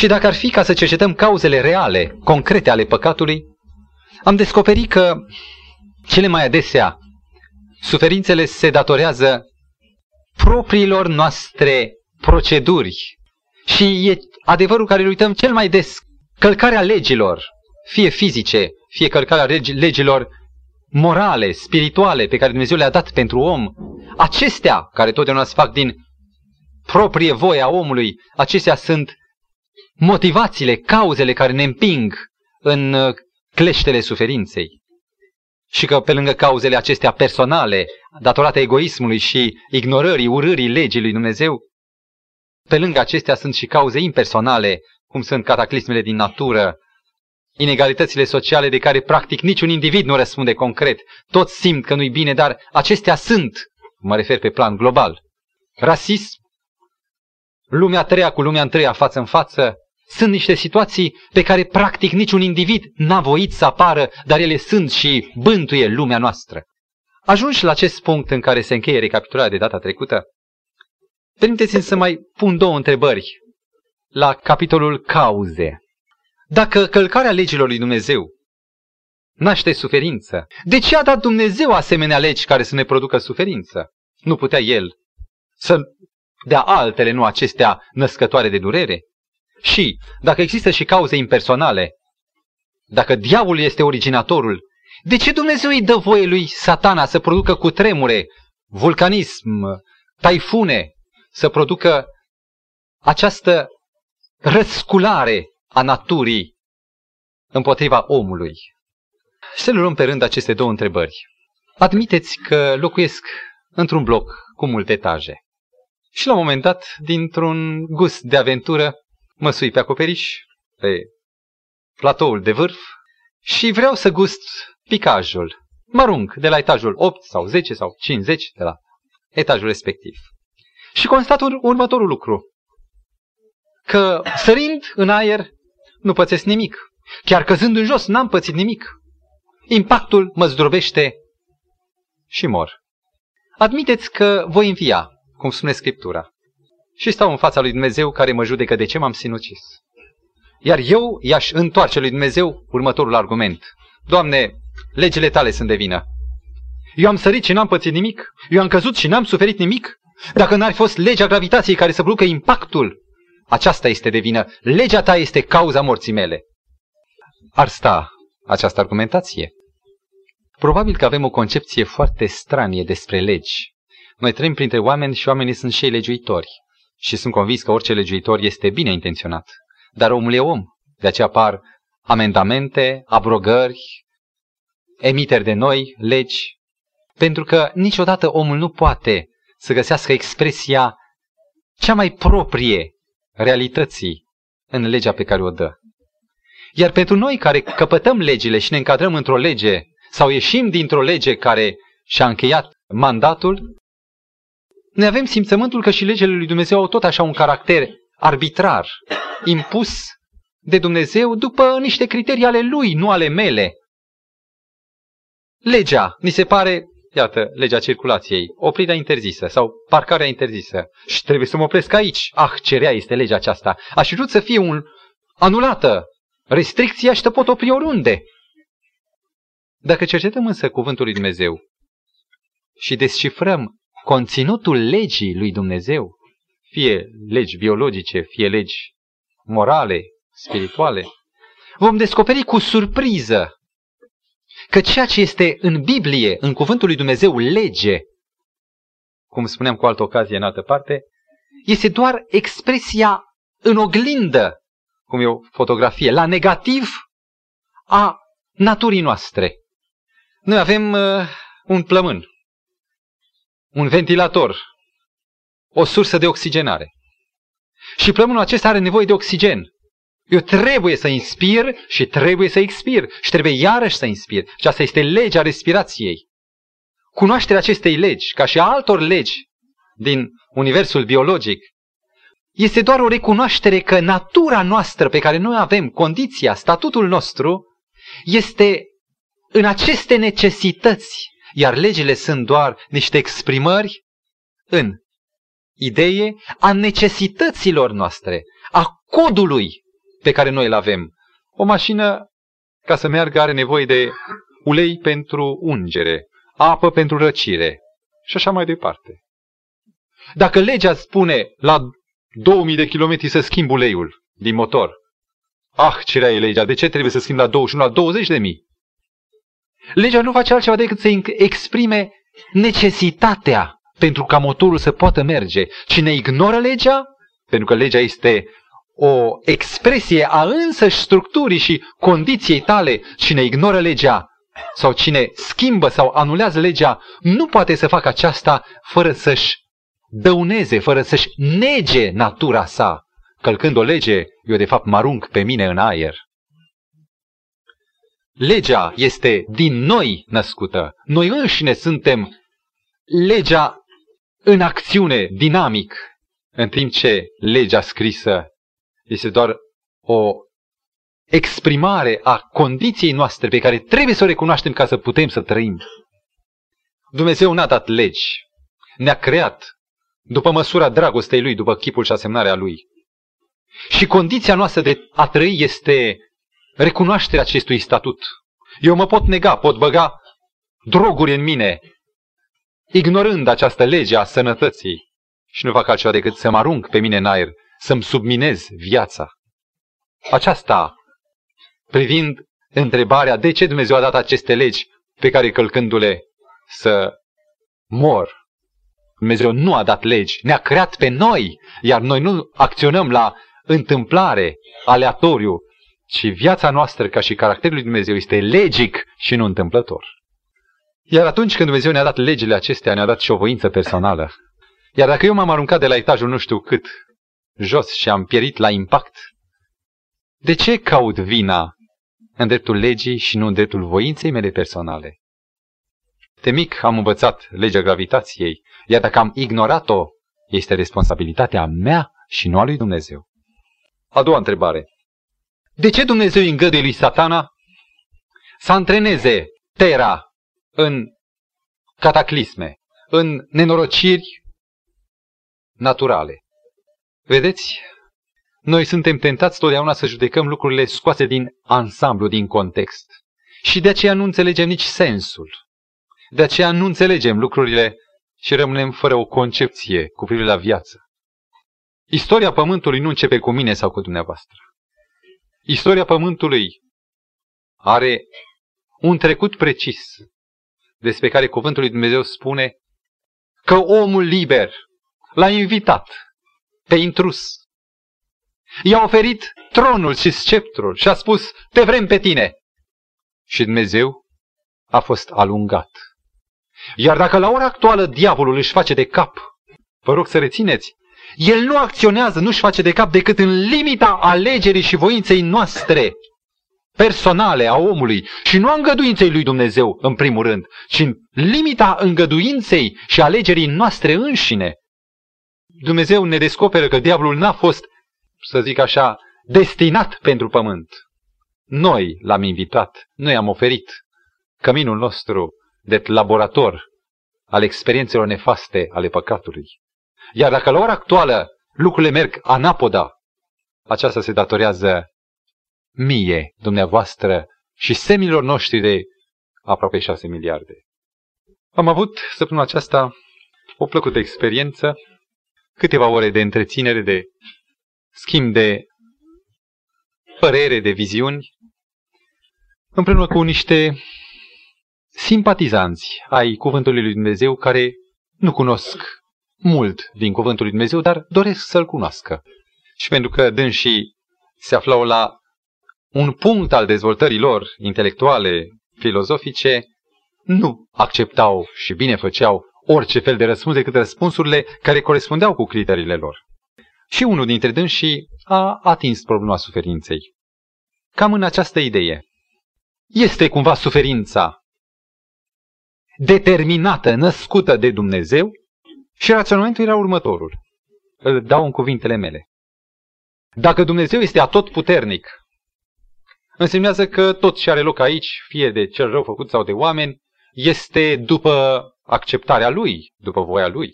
Și dacă ar fi ca să cercetăm cauzele reale, concrete ale păcatului, am descoperit că cele mai adesea suferințele se datorează propriilor noastre proceduri. Și e adevărul care îl uităm cel mai des, călcarea legilor, fie fizice, fie călcarea legilor morale, spirituale, pe care Dumnezeu le-a dat pentru om, acestea, care totdeauna se fac din proprie voie a omului, acestea sunt motivațiile, cauzele care ne împing în uh, cleștele suferinței. Și că pe lângă cauzele acestea personale, datorate egoismului și ignorării, urârii legii lui Dumnezeu, pe lângă acestea sunt și cauze impersonale, cum sunt cataclismele din natură, inegalitățile sociale de care practic niciun individ nu răspunde concret. Toți simt că nu-i bine, dar acestea sunt, mă refer pe plan global. Rasism, lumea treia cu lumea întreia față în față, sunt niște situații pe care practic niciun individ n-a voit să apară, dar ele sunt și bântuie lumea noastră. Ajungi la acest punct în care se încheie recapitularea de data trecută, permiteți-mi să mai pun două întrebări la capitolul cauze. Dacă călcarea legilor lui Dumnezeu naște suferință, de ce a dat Dumnezeu asemenea legi care să ne producă suferință? Nu putea El să dea altele, nu acestea născătoare de durere? Și, dacă există și cauze impersonale, dacă diavolul este originatorul, de ce Dumnezeu îi dă voie lui satana să producă cu tremure, vulcanism, taifune, să producă această răsculare a naturii împotriva omului? Să le luăm pe rând aceste două întrebări. Admiteți că locuiesc într-un bloc cu multe etaje. Și la un moment dat, dintr-un gust de aventură, mă sui pe acoperiș, pe platoul de vârf și vreau să gust picajul. Mă arunc de la etajul 8 sau 10 sau 50 de la etajul respectiv. Și constat următorul lucru. Că sărind în aer nu pățesc nimic. Chiar căzând în jos n-am pățit nimic. Impactul mă zdrobește și mor. Admiteți că voi învia, cum spune Scriptura și stau în fața lui Dumnezeu care mă judecă de ce m-am sinucis. Iar eu i-aș întoarce lui Dumnezeu următorul argument. Doamne, legile tale sunt de vină. Eu am sărit și n-am pățit nimic. Eu am căzut și n-am suferit nimic. Dacă n-ar fi fost legea gravitației care să producă impactul, aceasta este de vină. Legea ta este cauza morții mele. Ar sta această argumentație. Probabil că avem o concepție foarte stranie despre legi. Noi trăim printre oameni și oamenii sunt și ei legiuitori. Și sunt convins că orice legiuitor este bine intenționat. Dar omul e om. De aceea apar amendamente, abrogări, emiteri de noi legi, pentru că niciodată omul nu poate să găsească expresia cea mai proprie realității în legea pe care o dă. Iar pentru noi care căpătăm legile și ne încadrăm într-o lege sau ieșim dintr-o lege care și-a încheiat mandatul, noi avem simțământul că și legile lui Dumnezeu au tot așa un caracter arbitrar, impus de Dumnezeu după niște criterii ale lui, nu ale mele. Legea, ni se pare, iată, legea circulației, oprirea interzisă sau parcarea interzisă. Și trebuie să mă opresc aici. Ah, ce rea este legea aceasta. Aș vrut să fie un anulată restricția și te pot opri oriunde. Dacă cercetăm însă cuvântul lui Dumnezeu și descifrăm conținutul legii lui Dumnezeu, fie legi biologice, fie legi morale, spirituale, vom descoperi cu surpriză că ceea ce este în Biblie, în cuvântul lui Dumnezeu, lege, cum spuneam cu altă ocazie în altă parte, este doar expresia în oglindă, cum e o fotografie, la negativ a naturii noastre. Noi avem uh, un plămân un ventilator, o sursă de oxigenare. Și plămânul acesta are nevoie de oxigen. Eu trebuie să inspir și trebuie să expir și trebuie iarăși să inspir. Și asta este legea respirației. Cunoașterea acestei legi, ca și a altor legi din universul biologic, este doar o recunoaștere că natura noastră pe care noi avem, condiția, statutul nostru, este în aceste necesități iar legile sunt doar niște exprimări în idee a necesităților noastre, a codului pe care noi îl avem. O mașină, ca să meargă, are nevoie de ulei pentru ungere, apă pentru răcire și așa mai departe. Dacă legea spune la 2000 de kilometri să schimb uleiul din motor, ah, ce rea e legea, de ce trebuie să schimb la 21, la 20 de mii? Legea nu face altceva decât să exprime necesitatea pentru ca motorul să poată merge. Cine ignoră legea, pentru că legea este o expresie a însăși structurii și condiției tale, cine ignoră legea sau cine schimbă sau anulează legea, nu poate să facă aceasta fără să-și dăuneze, fără să-și nege natura sa. Călcând o lege, eu de fapt mă arunc pe mine în aer. Legea este din noi născută. Noi înșine suntem legea în acțiune, dinamic, în timp ce legea scrisă este doar o exprimare a condiției noastre pe care trebuie să o recunoaștem ca să putem să trăim. Dumnezeu n-a dat legi, ne-a creat după măsura dragostei Lui, după chipul și asemnarea Lui. Și condiția noastră de a trăi este recunoașterea acestui statut. Eu mă pot nega, pot băga droguri în mine, ignorând această lege a sănătății și nu fac altceva decât să mă arunc pe mine în aer, să-mi subminez viața. Aceasta, privind întrebarea de ce Dumnezeu a dat aceste legi pe care călcându-le să mor. Dumnezeu nu a dat legi, ne-a creat pe noi, iar noi nu acționăm la întâmplare, aleatoriu, ci viața noastră ca și caracterul lui Dumnezeu este legic și nu întâmplător. Iar atunci când Dumnezeu ne-a dat legile acestea, ne-a dat și o voință personală. Iar dacă eu m-am aruncat de la etajul nu știu cât, jos și am pierit la impact, de ce caut vina în dreptul legii și nu în dreptul voinței mele personale? De mic am învățat legea gravitației, iar dacă am ignorat-o, este responsabilitatea mea și nu a lui Dumnezeu. A doua întrebare. De ce Dumnezeu îngăduie lui satana să antreneze Tera în cataclisme, în nenorociri naturale? Vedeți? Noi suntem tentați totdeauna să judecăm lucrurile scoase din ansamblu, din context. Și de aceea nu înțelegem nici sensul. De aceea nu înțelegem lucrurile și rămânem fără o concepție cu privire la viață. Istoria Pământului nu începe cu mine sau cu dumneavoastră. Istoria Pământului are un trecut precis despre care Cuvântul lui Dumnezeu spune că omul liber l-a invitat pe intrus. I-a oferit tronul și sceptrul și a spus, te vrem pe tine. Și Dumnezeu a fost alungat. Iar dacă la ora actuală diavolul își face de cap, vă rog să rețineți, el nu acționează, nu-și face de cap decât în limita alegerii și voinței noastre personale a omului și nu a îngăduinței lui Dumnezeu, în primul rând, ci în limita îngăduinței și alegerii noastre înșine. Dumnezeu ne descoperă că diavolul n-a fost, să zic așa, destinat pentru pământ. Noi l-am invitat, noi am oferit căminul nostru de laborator al experiențelor nefaste ale păcatului. Iar dacă la ora actuală lucrurile merg anapoda, aceasta se datorează mie, dumneavoastră și semilor noștri de aproape șase miliarde. Am avut săptămâna aceasta o plăcută experiență, câteva ore de întreținere, de schimb de părere, de viziuni, împreună cu niște simpatizanți ai Cuvântului Lui Dumnezeu care nu cunosc mult din Cuvântul Lui Dumnezeu, dar doresc să-L cunoască. Și pentru că dânsii se aflau la un punct al dezvoltării lor intelectuale, filozofice, nu acceptau și bine făceau orice fel de răspuns decât răspunsurile care corespundeau cu criteriile lor. Și unul dintre dânsii a atins problema suferinței. Cam în această idee. Este cumva suferința determinată, născută de Dumnezeu? Și raționamentul era următorul. Îl dau în cuvintele mele. Dacă Dumnezeu este atotputernic, însemnează că tot ce are loc aici, fie de cel rău făcut sau de oameni, este după acceptarea Lui, după voia Lui.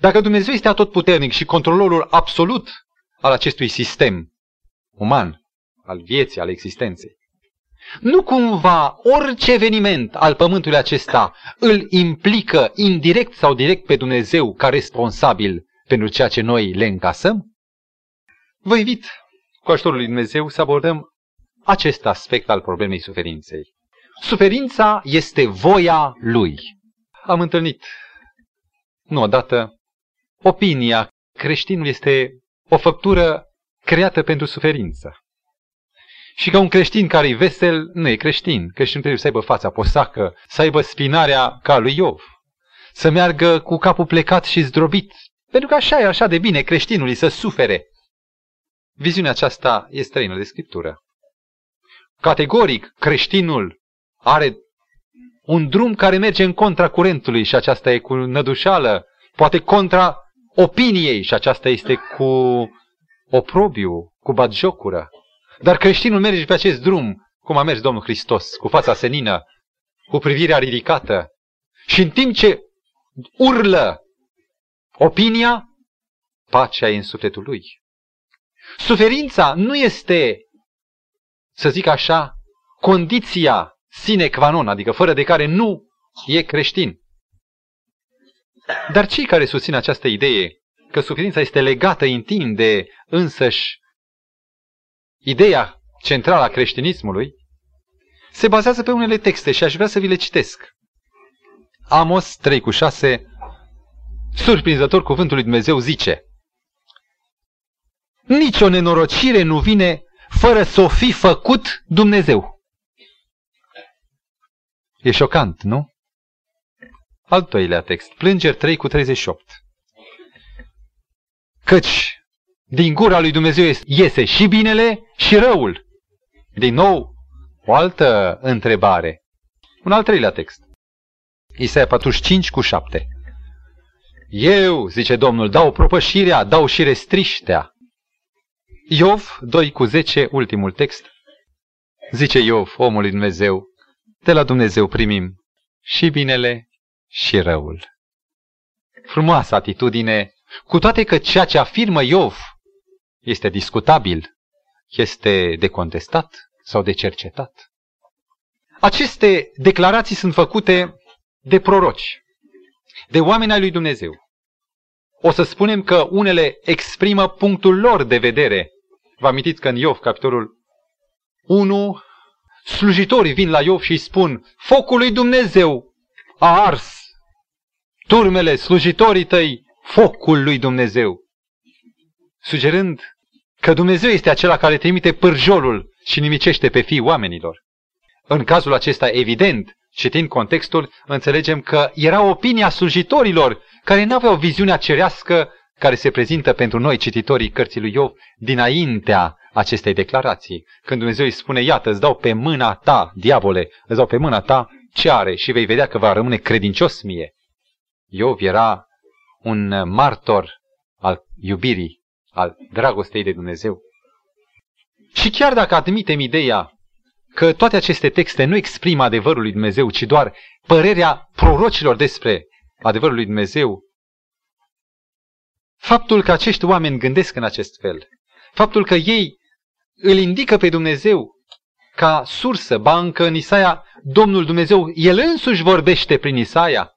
Dacă Dumnezeu este atotputernic și controlorul absolut al acestui sistem uman, al vieții, al existenței. Nu cumva orice eveniment al pământului acesta îl implică indirect sau direct pe Dumnezeu ca responsabil pentru ceea ce noi le încasăm? Vă invit cu ajutorul lui Dumnezeu să abordăm acest aspect al problemei suferinței. Suferința este voia lui. Am întâlnit, nu odată, opinia creștinul este o făptură creată pentru suferință. Și că un creștin care e vesel nu e creștin. Creștinul trebuie să aibă fața posacă, să aibă spinarea ca lui Iov, să meargă cu capul plecat și zdrobit. Pentru că așa e așa de bine creștinului să sufere. Viziunea aceasta e străină de Scriptură. Categoric, creștinul are un drum care merge în contra curentului și aceasta e cu nădușală, poate contra opiniei și aceasta este cu oprobiu, cu batjocură. Dar creștinul merge pe acest drum, cum a mers Domnul Hristos, cu fața senină, cu privirea ridicată. Și în timp ce urlă opinia, pacea e în sufletul lui. Suferința nu este, să zic așa, condiția sine qua non, adică fără de care nu e creștin. Dar cei care susțin această idee că suferința este legată intim de însăși ideea centrală a creștinismului, se bazează pe unele texte și aș vrea să vi le citesc. Amos 3 cu 6, surprinzător cuvântul lui Dumnezeu zice, Nici o nenorocire nu vine fără să o fi făcut Dumnezeu. E șocant, nu? Al doilea text, Plângeri 3 cu 38. Căci din gura lui Dumnezeu iese și binele și răul. Din nou, o altă întrebare. Un al treilea text. Isaia 45 cu 7. Eu, zice Domnul, dau propășirea, dau și restriștea. Iov 2 cu 10, ultimul text. Zice Iov, omul lui Dumnezeu, de la Dumnezeu primim și binele și răul. Frumoasă atitudine, cu toate că ceea ce afirmă Iov este discutabil, este de contestat sau de cercetat. Aceste declarații sunt făcute de proroci, de oameni ai lui Dumnezeu. O să spunem că unele exprimă punctul lor de vedere. Vă amintiți că în Iov, capitolul 1, slujitorii vin la Iov și îi spun, focul lui Dumnezeu a ars turmele slujitorii tăi, focul lui Dumnezeu. Sugerând că Dumnezeu este acela care trimite pârjolul și nimicește pe fii oamenilor. În cazul acesta, evident, citind contextul, înțelegem că era opinia slujitorilor care nu aveau viziunea cerească care se prezintă pentru noi, cititorii cărții lui Iov, dinaintea acestei declarații. Când Dumnezeu îi spune, iată, îți dau pe mâna ta, diavole, îți dau pe mâna ta ce are și vei vedea că va rămâne credincios mie. Iov era un martor al iubirii al dragostei de Dumnezeu. Și chiar dacă admitem ideea că toate aceste texte nu exprimă adevărul lui Dumnezeu, ci doar părerea prorocilor despre adevărul lui Dumnezeu, faptul că acești oameni gândesc în acest fel, faptul că ei îl indică pe Dumnezeu ca sursă, ba încă în Isaia, Domnul Dumnezeu, El însuși vorbește prin Isaia,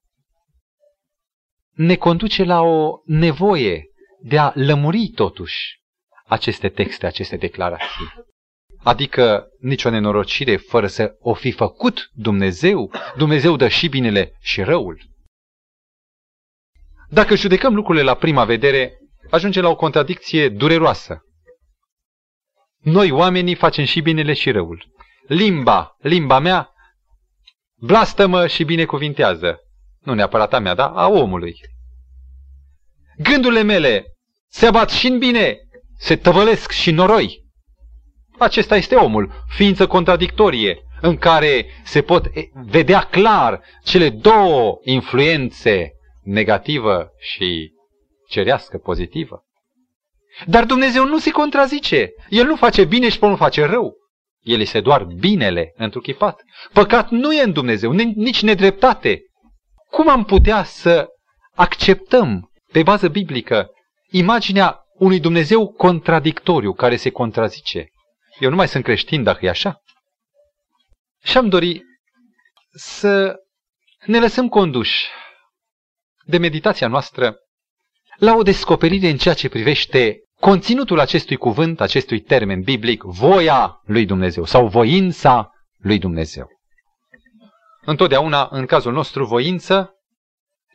ne conduce la o nevoie de a lămuri totuși aceste texte, aceste declarații. Adică nicio nenorocire fără să o fi făcut Dumnezeu. Dumnezeu dă și binele și răul. Dacă judecăm lucrurile la prima vedere, ajungem la o contradicție dureroasă. Noi, oamenii, facem și binele și răul. Limba, limba mea, blastămă și binecuvintează. Nu neapărat a mea, dar a omului. Gândurile mele se abat și în bine, se tăvălesc și în noroi. Acesta este omul, ființă contradictorie, în care se pot vedea clar cele două influențe, negativă și cerească, pozitivă. Dar Dumnezeu nu se contrazice. El nu face bine și nu face rău. El este doar binele întruchipat. Păcat nu e în Dumnezeu, nici nedreptate. Cum am putea să acceptăm pe bază biblică, imaginea unui Dumnezeu contradictoriu care se contrazice. Eu nu mai sunt creștin dacă e așa. Și am dori să ne lăsăm conduși de meditația noastră la o descoperire în ceea ce privește conținutul acestui cuvânt, acestui termen biblic, voia lui Dumnezeu sau voința lui Dumnezeu. Întotdeauna, în cazul nostru, voință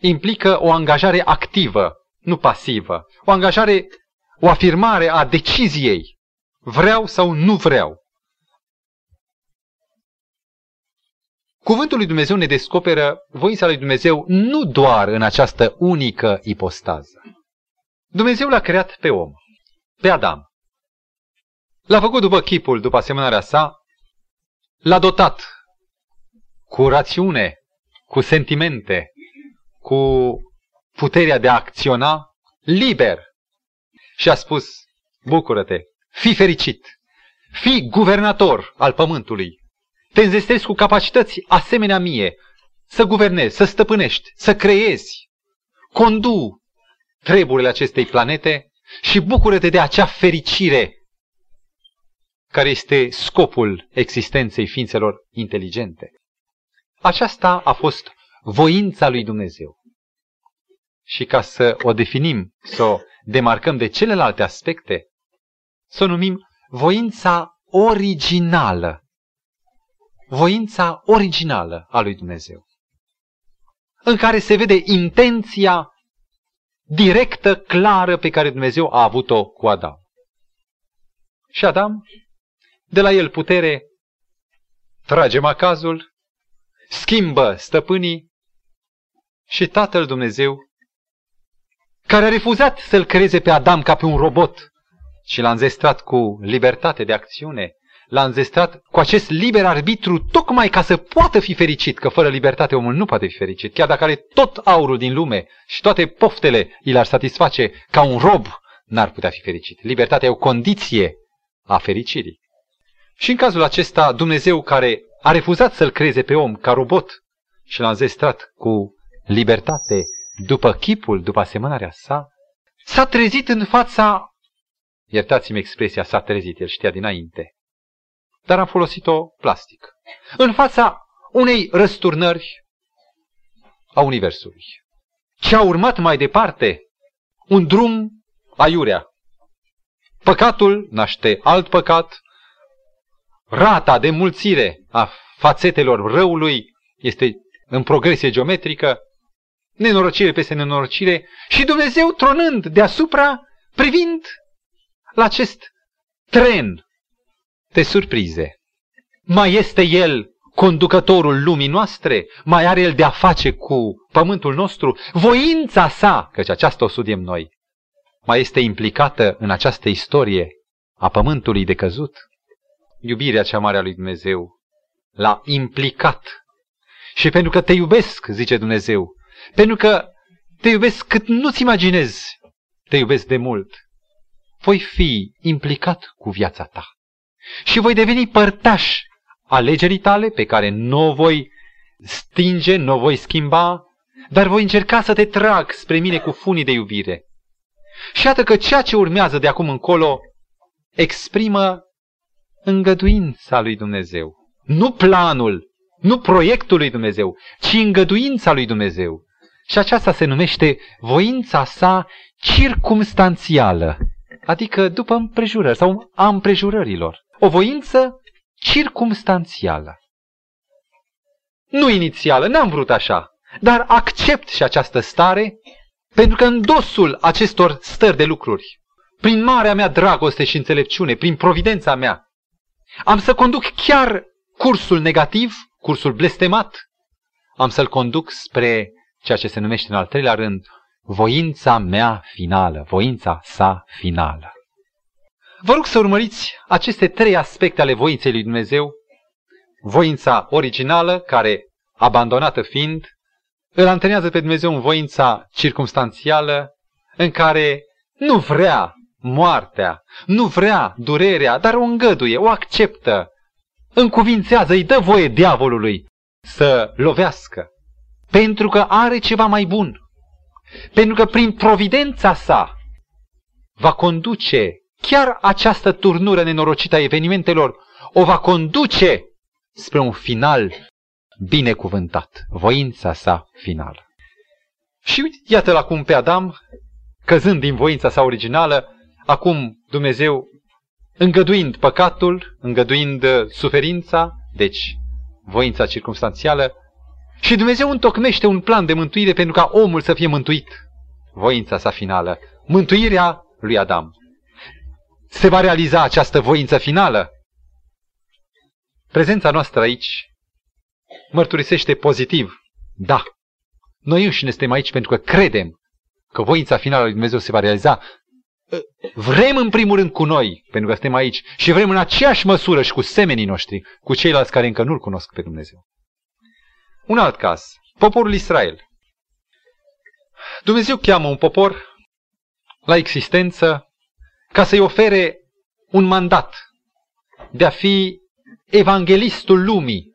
implică o angajare activă, nu pasivă. O angajare, o afirmare a deciziei. Vreau sau nu vreau. Cuvântul lui Dumnezeu ne descoperă voința lui Dumnezeu nu doar în această unică ipostază. Dumnezeu l-a creat pe om, pe Adam. L-a făcut după chipul, după asemănarea sa, l-a dotat cu rațiune, cu sentimente, cu puterea de a acționa liber. Și a spus, bucură-te, fii fericit, fii guvernator al pământului, te înzestezi cu capacități asemenea mie, să guvernezi, să stăpânești, să creezi, condu treburile acestei planete și bucură-te de acea fericire care este scopul existenței ființelor inteligente. Aceasta a fost voința lui Dumnezeu. Și ca să o definim, să o demarcăm de celelalte aspecte, să o numim voința originală. Voința originală a lui Dumnezeu. În care se vede intenția directă, clară pe care Dumnezeu a avut-o cu Adam. Și Adam, de la el putere, trage macazul, schimbă stăpânii și Tatăl Dumnezeu, care a refuzat să-l creeze pe Adam ca pe un robot și l-a înzestrat cu libertate de acțiune, l-a înzestrat cu acest liber arbitru tocmai ca să poată fi fericit, că fără libertate omul nu poate fi fericit. Chiar dacă are tot aurul din lume și toate poftele îi l-ar satisface ca un rob, n-ar putea fi fericit. Libertatea e o condiție a fericirii. Și în cazul acesta, Dumnezeu care a refuzat să-l creeze pe om ca robot și l-a înzestrat cu libertate după chipul, după asemănarea sa, s-a trezit în fața, iertați-mi expresia, s-a trezit, el știa dinainte, dar am folosit-o plastic, în fața unei răsturnări a Universului. Ce a urmat mai departe? Un drum aiurea. Păcatul naște alt păcat, rata de mulțire a fațetelor răului este în progresie geometrică, nenorocire peste nenorocire și Dumnezeu tronând deasupra, privind la acest tren de surprize. Mai este El conducătorul lumii noastre? Mai are El de-a face cu pământul nostru? Voința sa, căci aceasta o studiem noi, mai este implicată în această istorie a pământului de căzut? iubirea cea mare a lui Dumnezeu l-a implicat. Și pentru că te iubesc, zice Dumnezeu, pentru că te iubesc cât nu-ți imaginezi, te iubesc de mult, voi fi implicat cu viața ta. Și voi deveni părtaș alegerii tale pe care nu o voi stinge, nu o voi schimba, dar voi încerca să te trag spre mine cu funii de iubire. Și iată că ceea ce urmează de acum încolo exprimă îngăduința lui Dumnezeu. Nu planul, nu proiectul lui Dumnezeu, ci îngăduința lui Dumnezeu. Și aceasta se numește voința sa circumstanțială, adică după împrejurări sau a împrejurărilor. O voință circumstanțială. Nu inițială, n-am vrut așa, dar accept și această stare, pentru că în dosul acestor stări de lucruri, prin marea mea dragoste și înțelepciune, prin providența mea, am să conduc chiar cursul negativ, cursul blestemat. Am să-l conduc spre ceea ce se numește în al treilea rând voința mea finală, voința sa finală. Vă rog să urmăriți aceste trei aspecte ale voinței lui Dumnezeu. Voința originală, care, abandonată fiind, îl antrenează pe Dumnezeu în voința circumstanțială, în care nu vrea moartea, nu vrea durerea, dar o îngăduie, o acceptă, încuvințează, îi dă voie diavolului să lovească, pentru că are ceva mai bun, pentru că prin providența sa va conduce chiar această turnură nenorocită a evenimentelor o va conduce spre un final binecuvântat, voința sa finală. Și iată-l acum pe Adam, căzând din voința sa originală, acum Dumnezeu îngăduind păcatul, îngăduind uh, suferința, deci voința circumstanțială, și Dumnezeu întocmește un plan de mântuire pentru ca omul să fie mântuit, voința sa finală, mântuirea lui Adam. Se va realiza această voință finală? Prezența noastră aici mărturisește pozitiv. Da, noi înșine suntem aici pentru că credem că voința finală lui Dumnezeu se va realiza. Vrem în primul rând cu noi, pentru că suntem aici, și vrem în aceeași măsură și cu semenii noștri, cu ceilalți care încă nu-L cunosc pe Dumnezeu. Un alt caz, poporul Israel. Dumnezeu cheamă un popor la existență ca să-i ofere un mandat de a fi evanghelistul lumii.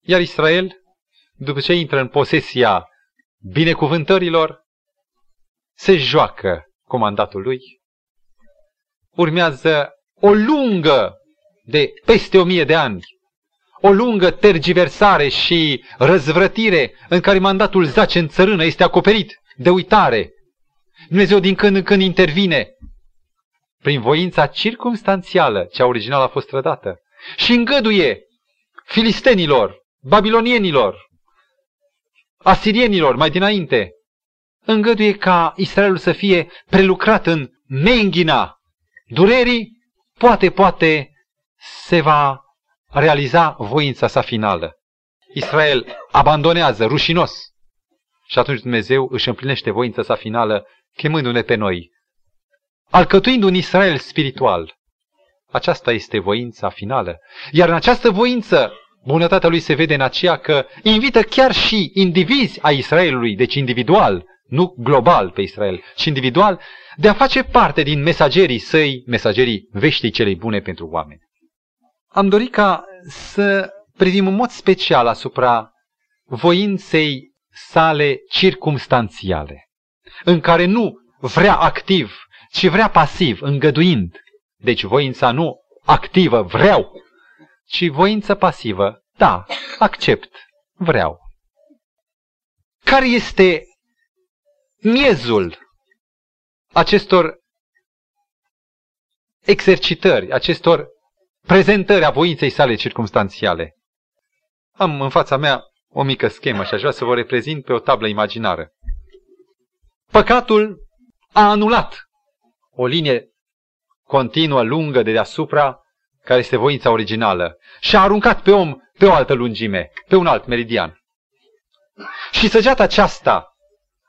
Iar Israel, după ce intră în posesia binecuvântărilor, se joacă cu mandatul lui. Urmează o lungă de peste o mie de ani, o lungă tergiversare și răzvrătire în care mandatul zace în țărână, este acoperit de uitare. Dumnezeu din când în când intervine prin voința circumstanțială, cea originală a fost trădată, și îngăduie filistenilor, babilonienilor, asirienilor mai dinainte, îngăduie ca Israelul să fie prelucrat în menghina durerii, poate, poate se va realiza voința sa finală. Israel abandonează rușinos și atunci Dumnezeu își împlinește voința sa finală chemându-ne pe noi alcătuind un Israel spiritual. Aceasta este voința finală. Iar în această voință, bunătatea lui se vede în aceea că invită chiar și indivizi a Israelului, deci individual, nu global pe Israel, ci individual, de a face parte din mesagerii săi, mesagerii veștii celei bune pentru oameni. Am dorit ca să privim în mod special asupra voinței sale circumstanțiale, în care nu vrea activ ci vrea pasiv, îngăduind. Deci voința nu activă, vreau, ci voință pasivă, da, accept, vreau. Care este miezul acestor exercitări, acestor prezentări a voinței sale circumstanțiale? Am în fața mea o mică schemă și aș vrea să vă reprezint pe o tablă imaginară. Păcatul a anulat o linie continuă, lungă de deasupra, care este voința originală, și a aruncat pe om pe o altă lungime, pe un alt meridian. Și săgeata aceasta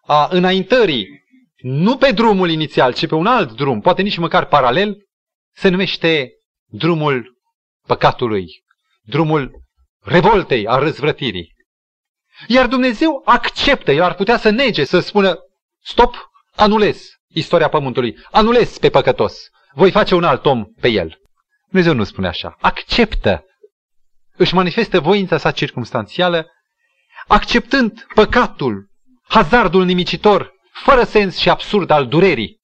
a înaintării, nu pe drumul inițial, ci pe un alt drum, poate nici măcar paralel, se numește drumul păcatului, drumul revoltei, a răzvrătirii. Iar Dumnezeu acceptă, el ar putea să nege, să spună, stop, anulez istoria pământului. Anulez pe păcătos. Voi face un alt om pe el. Dumnezeu nu spune așa. Acceptă. Își manifestă voința sa circumstanțială, acceptând păcatul, hazardul nimicitor, fără sens și absurd al durerii.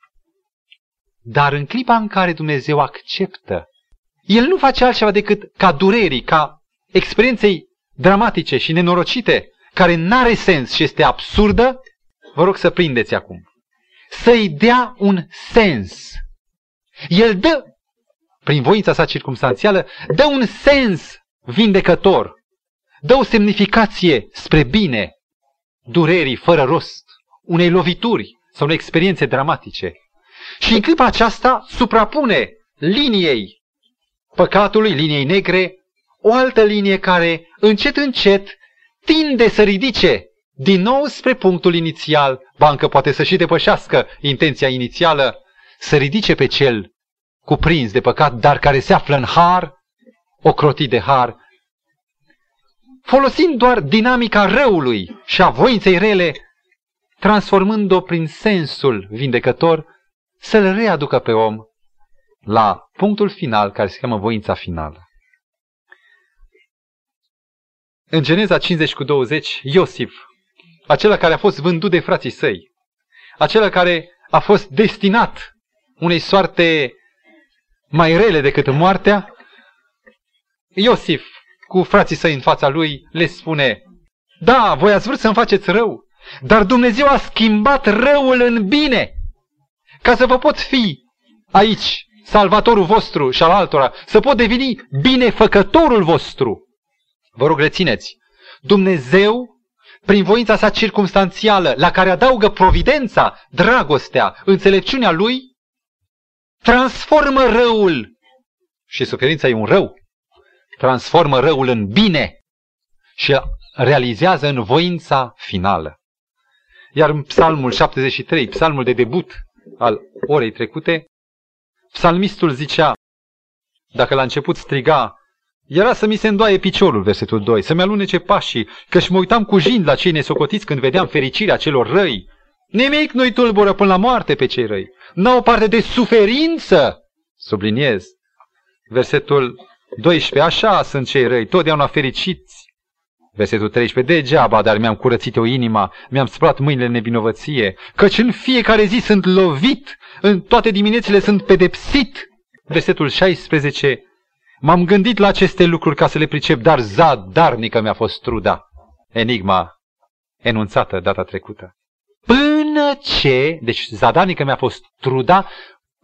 Dar în clipa în care Dumnezeu acceptă, El nu face altceva decât ca durerii, ca experienței dramatice și nenorocite, care n-are sens și este absurdă, vă rog să prindeți acum să-i dea un sens. El dă, prin voința sa circumstanțială, dă un sens vindecător, dă o semnificație spre bine, durerii fără rost, unei lovituri sau unei experiențe dramatice. Și în clipa aceasta suprapune liniei păcatului, liniei negre, o altă linie care încet încet tinde să ridice din nou spre punctul inițial, bancă poate să și depășească intenția inițială, să ridice pe cel cuprins de păcat, dar care se află în har, ocrotit de har, folosind doar dinamica răului și a voinței rele, transformând-o prin sensul vindecător, să-l readucă pe om la punctul final care se cheamă voința finală. În Geneza 50 cu 20, Iosif acela care a fost vândut de frații săi, acela care a fost destinat unei soarte mai rele decât moartea, Iosif, cu frații săi în fața lui, le spune, da, voi ați vrut să-mi faceți rău, dar Dumnezeu a schimbat răul în bine, ca să vă pot fi aici, salvatorul vostru și al altora, să pot deveni binefăcătorul vostru. Vă rog, rețineți, Dumnezeu, prin voința sa circumstanțială, la care adaugă providența, dragostea, înțelepciunea lui, transformă răul. Și suferința e un rău. Transformă răul în bine și realizează în voința finală. Iar în Psalmul 73, psalmul de debut al orei trecute, psalmistul zicea, dacă la început striga, era să mi se îndoaie piciorul, versetul 2, să-mi alunece pașii, și mă uitam cu jind la cei nesocotiți când vedeam fericirea celor răi. Nimic nu-i tulbură până la moarte pe cei răi. N-au parte de suferință, subliniez. Versetul 12, așa sunt cei răi, totdeauna fericiți. Versetul 13, degeaba, dar mi-am curățit o inima, mi-am spălat mâinile în nevinovăție, căci în fiecare zi sunt lovit, în toate diminețile sunt pedepsit. Versetul 16, m-am gândit la aceste lucruri ca să le pricep, dar zadarnică mi-a fost truda. Enigma enunțată data trecută. Până ce, deci zadarnică mi-a fost truda,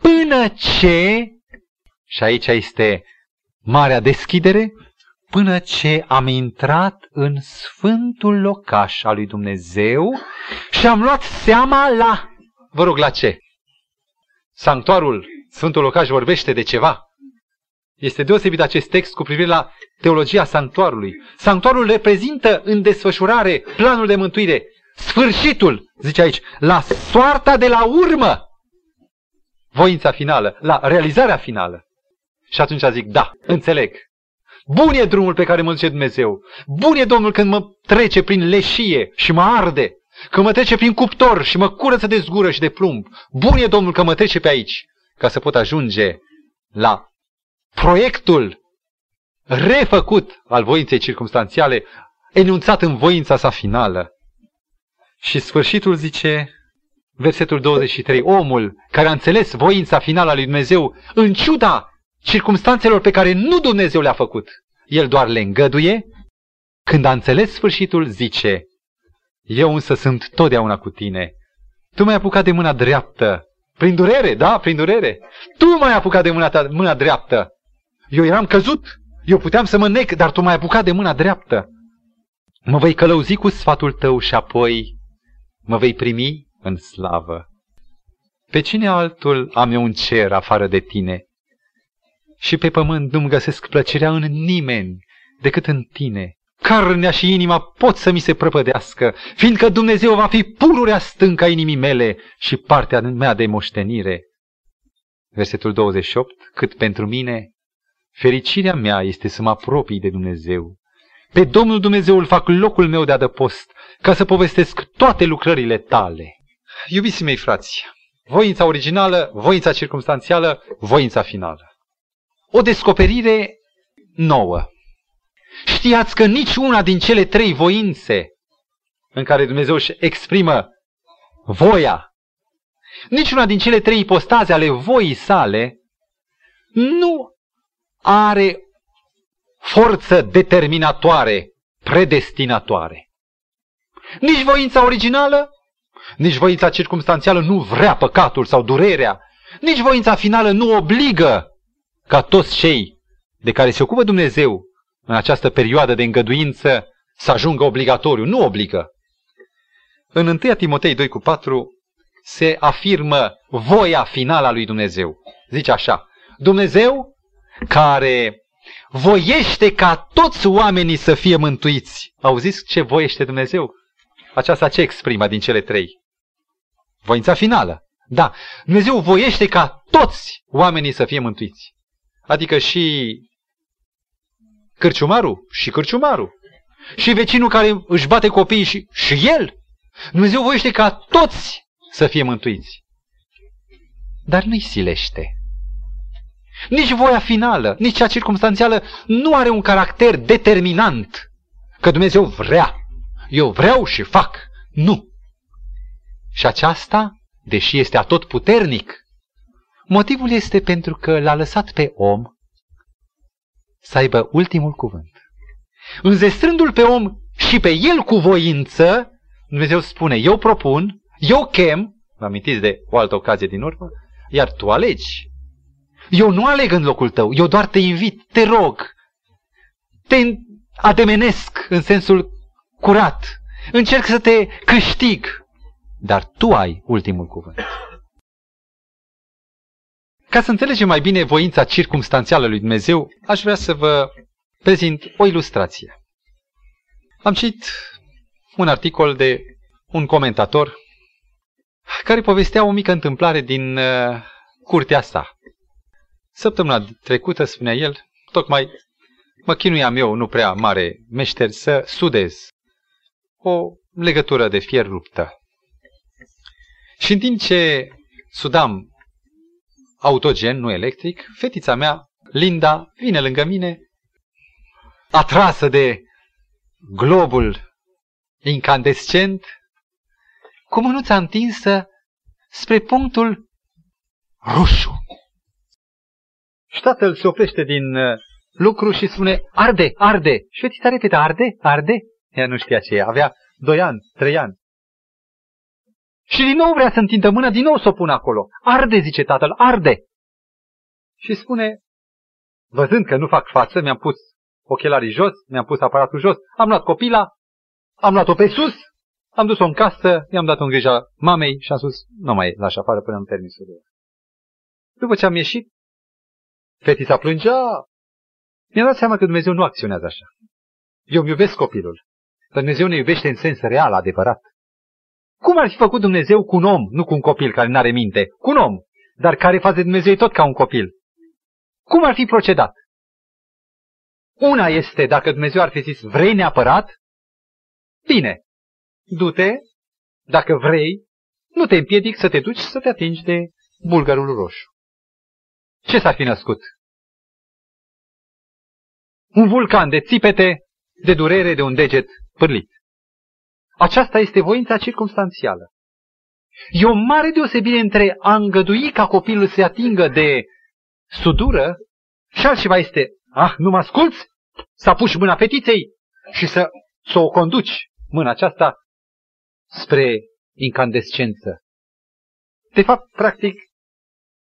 până ce, și aici este marea deschidere, până ce am intrat în sfântul locaș al lui Dumnezeu și am luat seama la, vă rog, la ce? Sanctuarul, sfântul locaș vorbește de ceva. Este deosebit acest text cu privire la teologia sanctuarului. Sanctuarul reprezintă în desfășurare planul de mântuire. Sfârșitul, zice aici, la soarta de la urmă. Voința finală, la realizarea finală. Și atunci zic, da, înțeleg. Bun e drumul pe care mă duce Dumnezeu. Bun e Domnul când mă trece prin leșie și mă arde. Când mă trece prin cuptor și mă curăță de zgură și de plumb. Bun e Domnul că mă trece pe aici. Ca să pot ajunge la proiectul refăcut al voinței circumstanțiale, enunțat în voința sa finală. Și sfârșitul zice, versetul 23, omul care a înțeles voința finală a lui Dumnezeu, în ciuda circumstanțelor pe care nu Dumnezeu le-a făcut. El doar le îngăduie. Când a înțeles sfârșitul, zice, eu însă sunt totdeauna cu tine. Tu m-ai apucat de mâna dreaptă. Prin durere, da, prin durere. Tu m-ai apucat de mâna, ta, mâna dreaptă. Eu eram căzut. Eu puteam să mă nec, dar tu m-ai apucat de mâna dreaptă. Mă vei călăuzi cu sfatul tău și apoi mă vei primi în slavă. Pe cine altul am eu un cer afară de tine? Și pe pământ nu-mi găsesc plăcerea în nimeni decât în tine. Carnea și inima pot să mi se prăpădească, fiindcă Dumnezeu va fi pururea stâncă a inimii mele și partea mea de moștenire. Versetul 28. Cât pentru mine, fericirea mea este să mă apropii de Dumnezeu. Pe Domnul Dumnezeu îl fac locul meu de adăpost, ca să povestesc toate lucrările tale. Iubiții mei frați, voința originală, voința circumstanțială, voința finală o descoperire nouă. Știați că nici una din cele trei voințe în care Dumnezeu își exprimă voia, nici una din cele trei ipostaze ale voii sale nu are forță determinatoare, predestinatoare. Nici voința originală, nici voința circumstanțială nu vrea păcatul sau durerea, nici voința finală nu obligă ca toți cei de care se ocupă Dumnezeu în această perioadă de îngăduință să ajungă obligatoriu. Nu obligă. În 1 Timotei 2 cu 4 se afirmă voia finală a lui Dumnezeu. Zice așa, Dumnezeu care voiește ca toți oamenii să fie mântuiți. Auziți ce voiește Dumnezeu? Aceasta ce exprimă din cele trei? Voința finală. Da, Dumnezeu voiește ca toți oamenii să fie mântuiți. Adică și cârciumarul și cârciumarul. Și vecinul care își bate copiii și, și el. Dumnezeu voiește ca toți să fie mântuiți. Dar nu-i silește. Nici voia finală, nici cea circumstanțială nu are un caracter determinant. Că Dumnezeu vrea. Eu vreau și fac. Nu. Și aceasta, deși este atot puternic, Motivul este pentru că l-a lăsat pe om să aibă ultimul cuvânt. Înzestrându-l pe om și pe el cu voință, Dumnezeu spune, eu propun, eu chem, vă amintiți de o altă ocazie din urmă, iar tu alegi. Eu nu aleg în locul tău, eu doar te invit, te rog, te ademenesc în sensul curat, încerc să te câștig, dar tu ai ultimul cuvânt. Ca să înțelegem mai bine voința circumstanțială lui Dumnezeu, aș vrea să vă prezint o ilustrație. Am citit un articol de un comentator care povestea o mică întâmplare din uh, curtea sa. Săptămâna trecută, spunea el, tocmai mă chinuiam eu, nu prea mare meșter, să sudez o legătură de fier ruptă. Și în timp ce sudam autogen, nu electric, fetița mea, Linda, vine lângă mine, atrasă de globul incandescent, cu mânuța întinsă spre punctul roșu. Și tatăl se oprește din uh, lucru și spune, arde, arde. Și fetița repetă, arde, arde. Ea nu știa ce e, avea doi ani, trei ani. Și din nou vrea să întindă mâna, din nou să o pună acolo. Arde, zice tatăl, arde. Și spune, văzând că nu fac față, mi-am pus ochelarii jos, mi-am pus aparatul jos, am luat copila, am luat-o pe sus, am dus-o în casă, i-am dat-o în grija mamei și am spus, nu mai lași afară până am permisul de După ce am ieșit, fetița plângea. Mi-am dat seama că Dumnezeu nu acționează așa. Eu îmi iubesc copilul, dar Dumnezeu ne iubește în sens real, adevărat. Cum ar fi făcut Dumnezeu cu un om, nu cu un copil care nu are minte, cu un om, dar care face Dumnezeu tot ca un copil? Cum ar fi procedat? Una este dacă Dumnezeu ar fi zis, vrei neapărat? Bine, du-te, dacă vrei, nu te împiedic să te duci să te atingi de bulgarul roșu. Ce s-ar fi născut? Un vulcan de țipete, de durere de un deget pârlit. Aceasta este voința circumstanțială. E o mare deosebire între a îngădui ca copilul să atingă de sudură și altceva este, ah, nu mă asculți? Să apuci mâna fetiței și să, să o conduci, mâna aceasta, spre incandescență. De fapt, practic,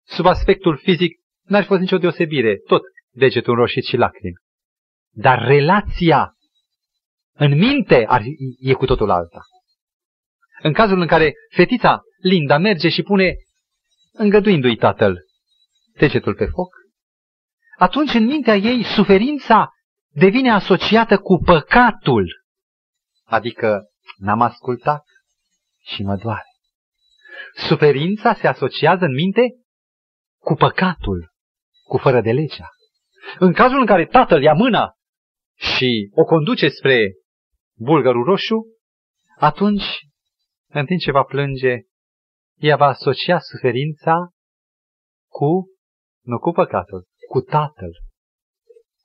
sub aspectul fizic, n-ar fi fost nicio deosebire, tot degetul roșit și lacrimi. Dar relația în minte ar, e cu totul alta. În cazul în care fetița Linda merge și pune, îngăduindu-i tatăl, degetul pe foc, atunci în mintea ei suferința devine asociată cu păcatul. Adică n-am ascultat și mă doare. Suferința se asociază în minte cu păcatul, cu fără de legea. În cazul în care tatăl ia mâna și o conduce spre bulgărul roșu, atunci, în timp ce va plânge, ea va asocia suferința cu, nu cu păcatul, cu tatăl.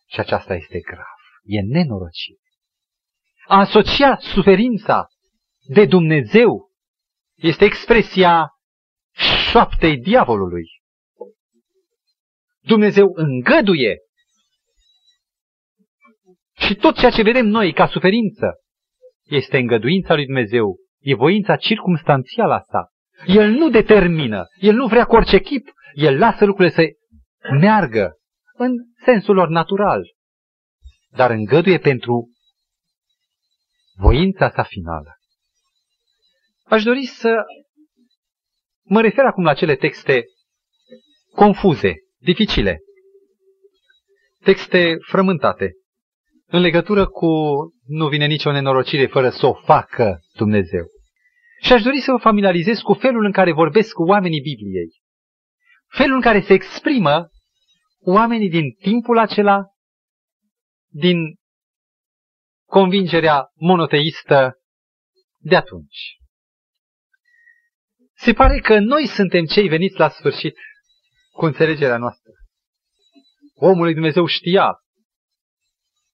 Și aceasta este grav, e nenorocit. A asocia suferința de Dumnezeu este expresia șoaptei diavolului. Dumnezeu îngăduie și tot ceea ce vedem noi ca suferință este îngăduința lui Dumnezeu, e voința circumstanțială asta. El nu determină, el nu vrea cu orice chip, el lasă lucrurile să meargă în sensul lor natural, dar îngăduie pentru voința sa finală. Aș dori să mă refer acum la cele texte confuze, dificile, texte frământate, în legătură cu nu vine nicio nenorocire fără să o facă Dumnezeu. Și aș dori să vă familiarizez cu felul în care vorbesc cu oamenii Bibliei. Felul în care se exprimă oamenii din timpul acela, din convingerea monoteistă de atunci. Se pare că noi suntem cei veniți la sfârșit cu înțelegerea noastră. Omul lui Dumnezeu știa,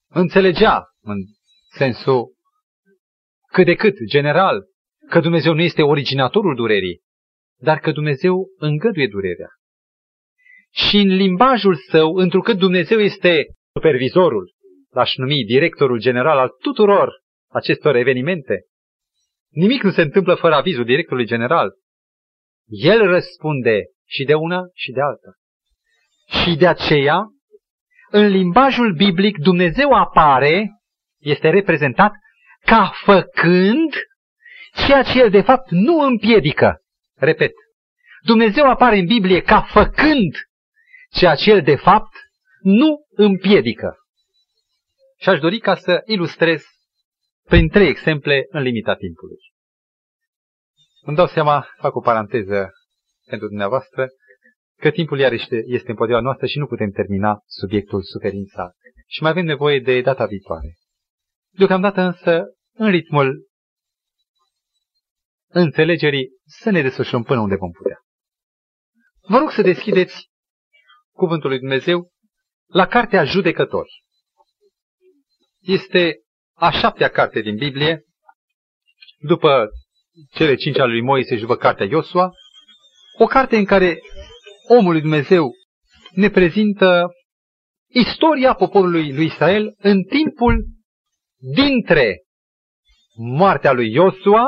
înțelegea în sensul cât de cât general că Dumnezeu nu este originatorul durerii, dar că Dumnezeu îngăduie durerea. și în limbajul său, întrucât Dumnezeu este supervizorul, l-aș numi directorul general al tuturor acestor evenimente, nimic nu se întâmplă fără avizul directorului general. El răspunde și de una și de alta. Și de aceea, în limbajul biblic, Dumnezeu apare, este reprezentat ca făcând ceea ce el de fapt nu împiedică. Repet, Dumnezeu apare în Biblie ca făcând ceea ce el de fapt nu împiedică. Și aș dori ca să ilustrez prin trei exemple în limita timpului. Îmi dau seama, fac o paranteză pentru dumneavoastră, că timpul iarăși este împotriva noastră și nu putem termina subiectul suferința. Și mai avem nevoie de data viitoare. Deocamdată însă, în ritmul înțelegerii, să ne desfășurăm până unde vom putea. Vă rog să deschideți Cuvântul lui Dumnezeu la Cartea Judecători. Este a șaptea carte din Biblie, după cele cinci ale lui Moise și după cartea Iosua, o carte în care omul lui Dumnezeu ne prezintă istoria poporului lui Israel în timpul dintre moartea lui Iosua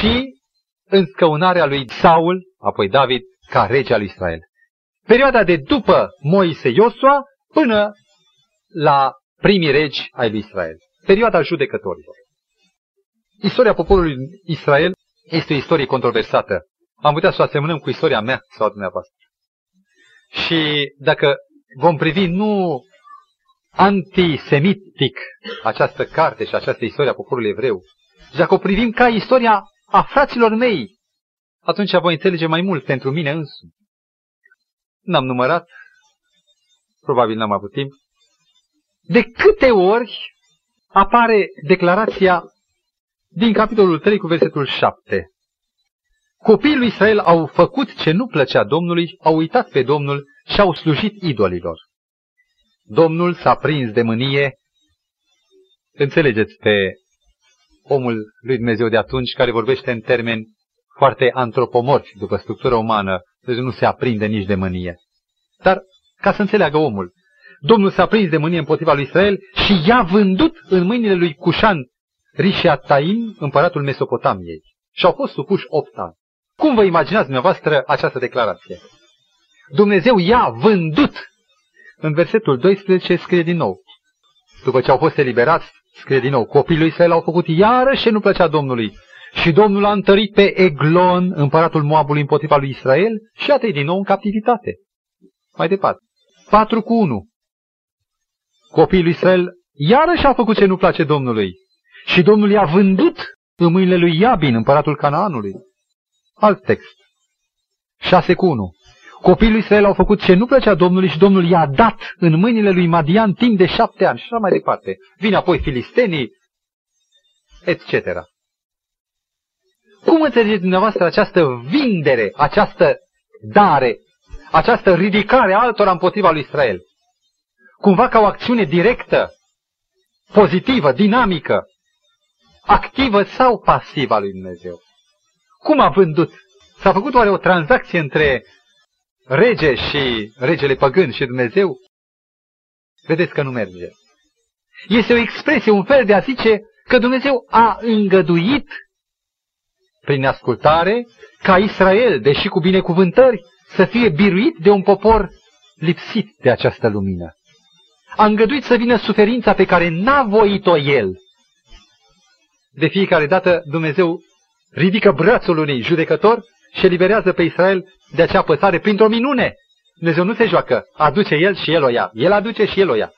și înscăunarea lui Saul, apoi David, ca rege al lui Israel. Perioada de după Moise Iosua până la primii regi ai lui Israel. Perioada judecătorilor. Istoria poporului Israel este o istorie controversată. Am putea să o asemănăm cu istoria mea sau a dumneavoastră. Și dacă vom privi nu antisemitic această carte și această istorie a poporului evreu, și dacă o privim ca istoria a fraților mei, atunci voi înțelege mai mult pentru mine însumi. N-am numărat, probabil n-am avut timp. De câte ori apare declarația din capitolul 3 cu versetul 7. Copiii lui Israel au făcut ce nu plăcea Domnului, au uitat pe Domnul și au slujit idolilor. Domnul s-a prins de mânie. Înțelegeți pe omul lui Dumnezeu de atunci care vorbește în termeni foarte antropomorfi după structura umană, deci nu se aprinde nici de mânie. Dar ca să înțeleagă omul, Domnul s-a prins de mânie împotriva lui Israel și i-a vândut în mâinile lui Cușan, Taim, împăratul Mesopotamiei. Și au fost supuși opt ani. Cum vă imaginați dumneavoastră această declarație? Dumnezeu i-a vândut. În versetul 12 scrie din nou. După ce au fost eliberați, scrie din nou, copiii lui Israel au făcut iarăși ce nu plăcea Domnului. Și Domnul a întărit pe Eglon, împăratul Moabului, împotriva lui Israel și a din nou în captivitate. Mai departe. 4 cu 1. Copiii lui Israel iarăși au făcut ce nu place Domnului. Și Domnul i-a vândut în mâinile lui Iabin, împăratul Canaanului. Alt text. 6 cu 1. Copiii lui Israel au făcut ce nu plăcea Domnului și Domnul i-a dat în mâinile lui Madian timp de șapte ani și așa mai departe. Vine apoi filistenii, etc. Cum înțelegeți dumneavoastră această vindere, această dare, această ridicare altora împotriva lui Israel? Cumva ca o acțiune directă, pozitivă, dinamică, activă sau pasivă a lui Dumnezeu? Cum a vândut? S-a făcut oare o tranzacție între rege și regele păgân și Dumnezeu? Vedeți că nu merge. Este o expresie, un fel de a zice că Dumnezeu a îngăduit prin ascultare ca Israel, deși cu binecuvântări, să fie biruit de un popor lipsit de această lumină. A îngăduit să vină suferința pe care n-a voit-o el. De fiecare dată Dumnezeu ridică brațul unui judecător și eliberează pe Israel de acea păsare printr-o minune. Dumnezeu nu se joacă, aduce El și El o ia. El aduce și El o ia.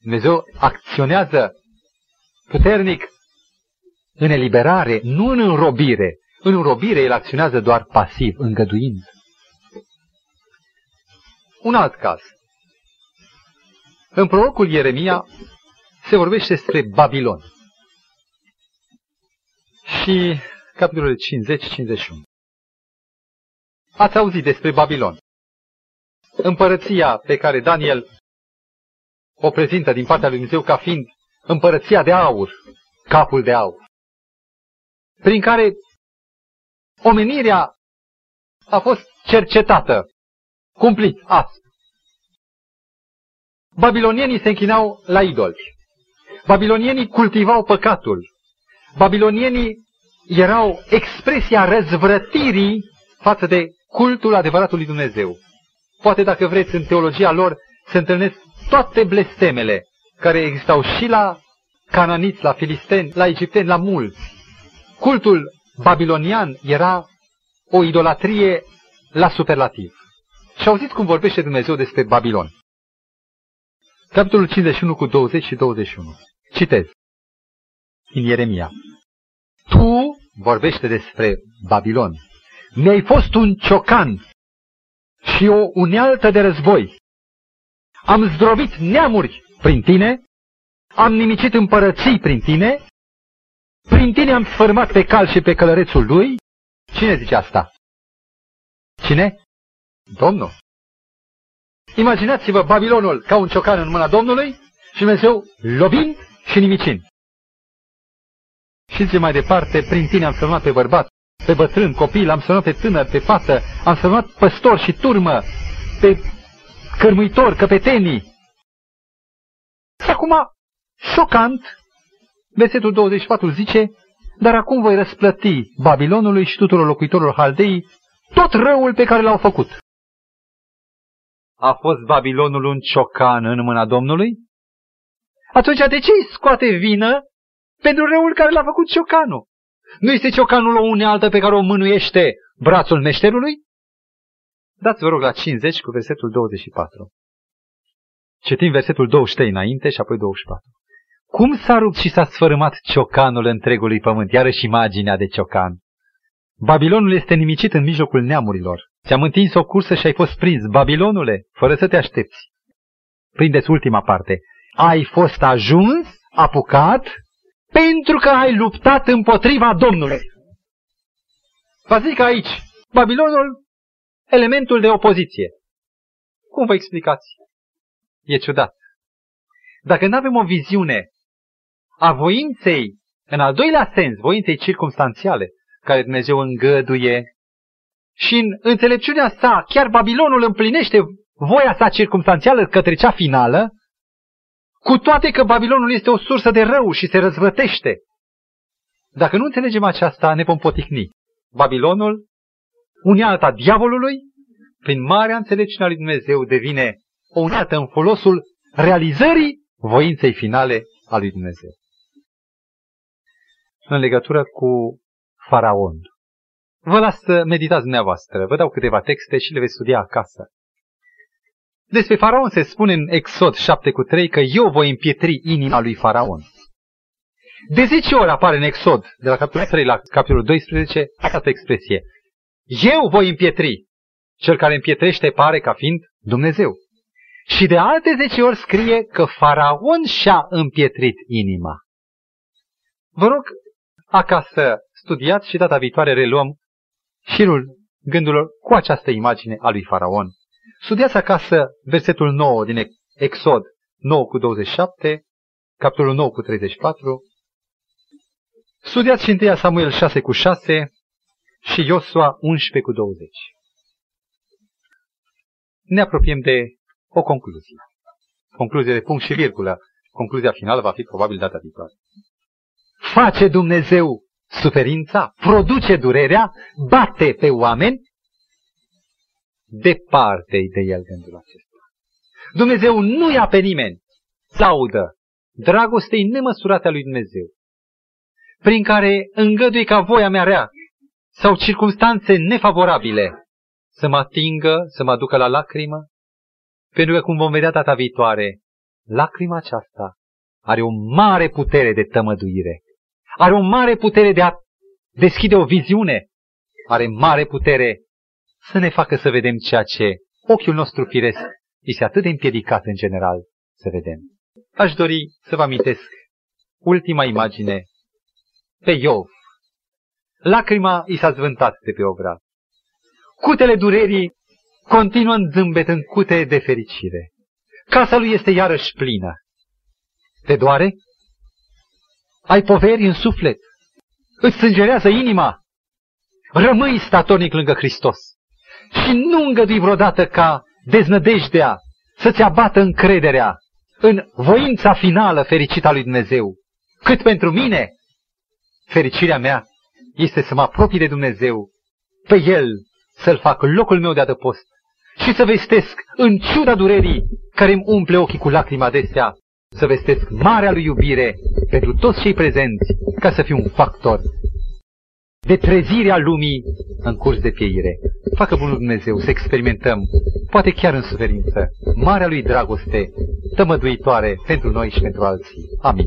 Dumnezeu acționează puternic în eliberare, nu în înrobire. În înrobire El acționează doar pasiv, îngăduind. Un alt caz. În prorocul Ieremia se vorbește despre Babilon. Și capitolul 50-51. Ați auzit despre Babilon. Împărăția pe care Daniel o prezintă din partea lui Dumnezeu ca fiind împărăția de aur, capul de aur, prin care omenirea a fost cercetată, cumpliți azi. Babilonienii se închinau la idoli. Babilonienii cultivau păcatul. Babilonienii erau expresia răzvrătirii față de cultul adevăratului Dumnezeu. Poate dacă vreți în teologia lor se întâlnesc toate blestemele care existau și la cananiți, la filisteni, la egipteni, la mulți. Cultul babilonian era o idolatrie la superlativ. Și auziți cum vorbește Dumnezeu despre Babilon. Capitolul 51 cu 20 și 21. Citez. În Ieremia. Tu, vorbește despre Babilon, mi-ai fost un ciocan și o unealtă de război. Am zdrobit neamuri prin tine, am nimicit împărății prin tine, prin tine am sfârmat pe cal și pe călărețul lui. Cine zice asta? Cine? Domnul. Imaginați-vă Babilonul ca un ciocan în mâna Domnului și Dumnezeu lovind și nimicind. Și zice mai departe, prin tine am sănat pe bărbat, pe bătrân, copil, am sănat pe tânăr, pe fată, am sănat păstor și turmă, pe cărmuitor, căpetenii. Și acum, șocant, versetul 24 zice, dar acum voi răsplăti Babilonului și tuturor locuitorilor Haldei tot răul pe care l-au făcut. A fost Babilonul un ciocan în mâna Domnului? Atunci de ce îi scoate vină pentru răul care l-a făcut ciocanul? Nu este ciocanul o unealtă pe care o mânuiește brațul meșterului? Dați vă rog la 50 cu versetul 24. Citim versetul 23 înainte și apoi 24. Cum s-a rupt și s-a sfărâmat ciocanul întregului pământ, iarăși imaginea de ciocan. Babilonul este nimicit în mijlocul neamurilor. Ți-am întins o cursă și ai fost prins, Babilonule, fără să te aștepți. Prindeți ultima parte. Ai fost ajuns, apucat, pentru că ai luptat împotriva Domnului. Vă zic aici, Babilonul, elementul de opoziție. Cum vă explicați? E ciudat. Dacă nu avem o viziune a voinței, în al doilea sens, voinței circumstanțiale, care Dumnezeu îngăduie și în înțelepciunea sa, chiar Babilonul împlinește voia sa circumstanțială către cea finală, cu toate că Babilonul este o sursă de rău și se răzvrătește. Dacă nu înțelegem aceasta, ne vom potihni. Babilonul, unealta diavolului, prin marea înțelepciune a lui Dumnezeu, devine o unealtă în folosul realizării voinței finale a lui Dumnezeu. În legătură cu Faraon. Vă las să meditați dumneavoastră, vă dau câteva texte și le veți studia acasă. Despre Faraon se spune în Exod 7 cu 3 că eu voi împietri inima lui Faraon. De 10 ori apare în Exod, de la capitolul 3 la capitolul 12, această expresie. Eu voi împietri. Cel care împietrește pare ca fiind Dumnezeu. Și de alte 10 ori scrie că Faraon și-a împietrit inima. Vă rog acasă studiați și data viitoare reluăm șirul gândurilor cu această imagine a lui Faraon. Studiați acasă versetul 9 din Exod 9 cu 27, capitolul 9 cu 34. Studiați și 1 Samuel 6 cu 6 și Iosua 11 cu 20. Ne apropiem de o concluzie. Concluzie de punct și virgulă. Concluzia finală va fi probabil data viitoare. Face Dumnezeu suferința, produce durerea, bate pe oameni, departe de el gândul acesta. Dumnezeu nu ia pe nimeni, laudă dragostei nemăsurate a lui Dumnezeu, prin care îngădui ca voia mea rea sau circunstanțe nefavorabile să mă atingă, să mă aducă la lacrimă, pentru că, cum vom vedea data viitoare, lacrima aceasta are o mare putere de tămăduire are o mare putere de a deschide o viziune, are mare putere să ne facă să vedem ceea ce ochiul nostru firesc este atât de împiedicat în general să vedem. Aș dori să vă amintesc ultima imagine pe Iov. Lacrima i s-a zvântat de pe obraz. Cutele durerii continuă în zâmbet în cute de fericire. Casa lui este iarăși plină. Te doare? ai poveri în suflet, îți sângerează inima, rămâi statornic lângă Hristos și nu îngădui vreodată ca deznădejdea, să-ți abată încrederea în voința finală fericită a lui Dumnezeu. Cât pentru mine, fericirea mea este să mă apropii de Dumnezeu, pe El să-L fac locul meu de adăpost și să vestesc, în ciuda durerii care îmi umple ochii cu lacrima adesea, să vestesc marea lui iubire pentru toți cei prezenți, ca să fiu un factor de trezire a lumii în curs de pieire. Facă bunul Dumnezeu să experimentăm, poate chiar în suferință, marea lui dragoste, tămăduitoare pentru noi și pentru alții. Amin.